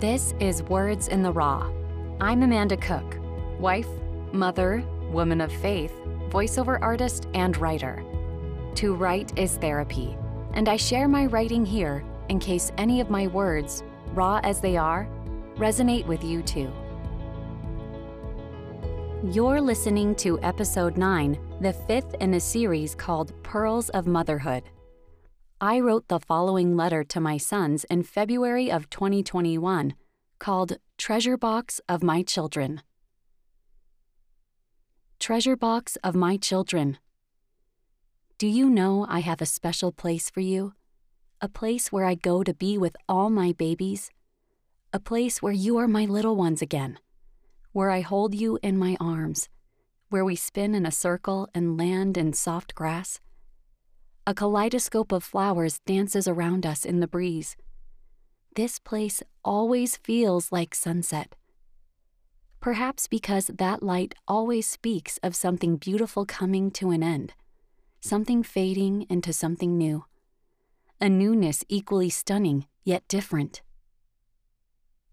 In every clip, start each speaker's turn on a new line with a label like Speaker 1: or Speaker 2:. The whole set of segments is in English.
Speaker 1: This is Words in the Raw. I'm Amanda Cook, wife, mother, woman of faith, voiceover artist, and writer. To write is therapy, and I share my writing here in case any of my words, raw as they are, resonate with you too. You're listening to episode 9, the fifth in a series called Pearls of Motherhood. I wrote the following letter to my sons in February of 2021 called Treasure Box of My Children. Treasure Box of My Children. Do you know I have a special place for you? A place where I go to be with all my babies? A place where you are my little ones again, where I hold you in my arms, where we spin in a circle and land in soft grass? A kaleidoscope of flowers dances around us in the breeze. This place always feels like sunset. Perhaps because that light always speaks of something beautiful coming to an end, something fading into something new, a newness equally stunning yet different.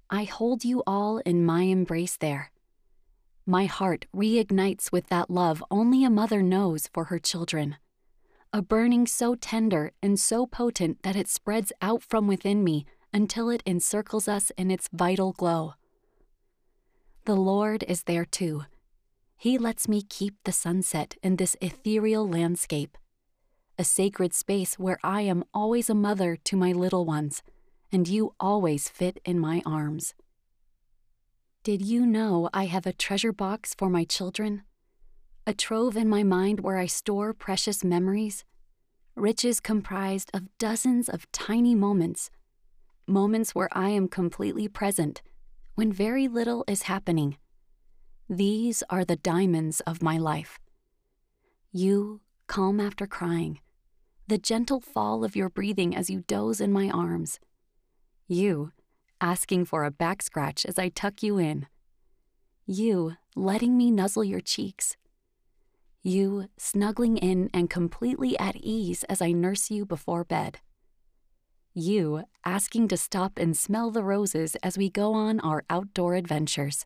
Speaker 1: I hold you all in my embrace there. My heart reignites with that love only a mother knows for her children a burning so tender and so potent that it spreads out from within me until it encircles us in its vital glow. The Lord is there too. He lets me keep the sunset in this ethereal landscape, a sacred space where I am always a mother to my little ones, and you always fit in my arms. Did you know I have a treasure box for my children? A trove in my mind where I store precious memories, riches comprised of dozens of tiny moments, moments where I am completely present when very little is happening. These are the diamonds of my life. You, calm after crying, the gentle fall of your breathing as you doze in my arms. You, asking for a back scratch as I tuck you in. You, letting me nuzzle your cheeks you snuggling in and completely at ease as I nurse you before bed. You asking to stop and smell the roses as we go on our outdoor adventures.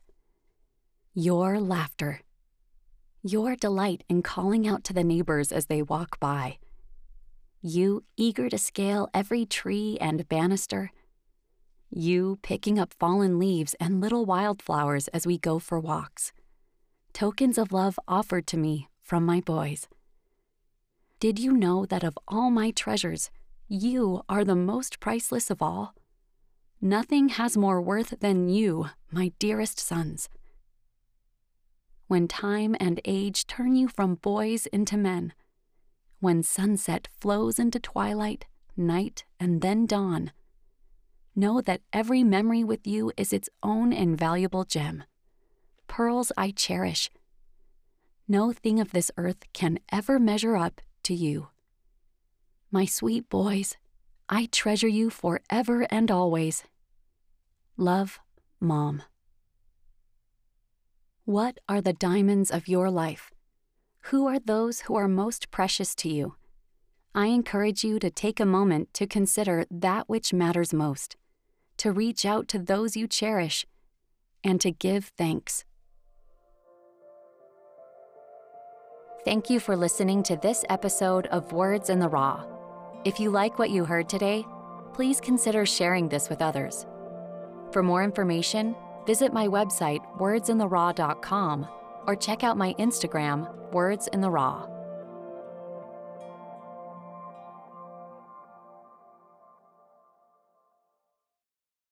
Speaker 1: Your laughter. Your delight in calling out to the neighbors as they walk by. You eager to scale every tree and banister. You picking up fallen leaves and little wildflowers as we go for walks. Tokens of love offered to me from my boys. Did you know that of all my treasures, you are the most priceless of all? Nothing has more worth than you, my dearest sons. When time and age turn you from boys into men, when sunset flows into twilight, night, and then dawn, know that every memory with you is its own invaluable gem. Pearls I cherish no thing of this earth can ever measure up to you. My sweet boys, I treasure you forever and always. Love, Mom. What are the diamonds of your life? Who are those who are most precious to you? I encourage you to take a moment to consider that which matters most, to reach out to those you cherish, and to give thanks. Thank you for listening to this episode of Words in the Raw. If you like what you heard today, please consider sharing this with others. For more information, visit my website, wordsintheraw.com, or check out my Instagram, Words in the Raw.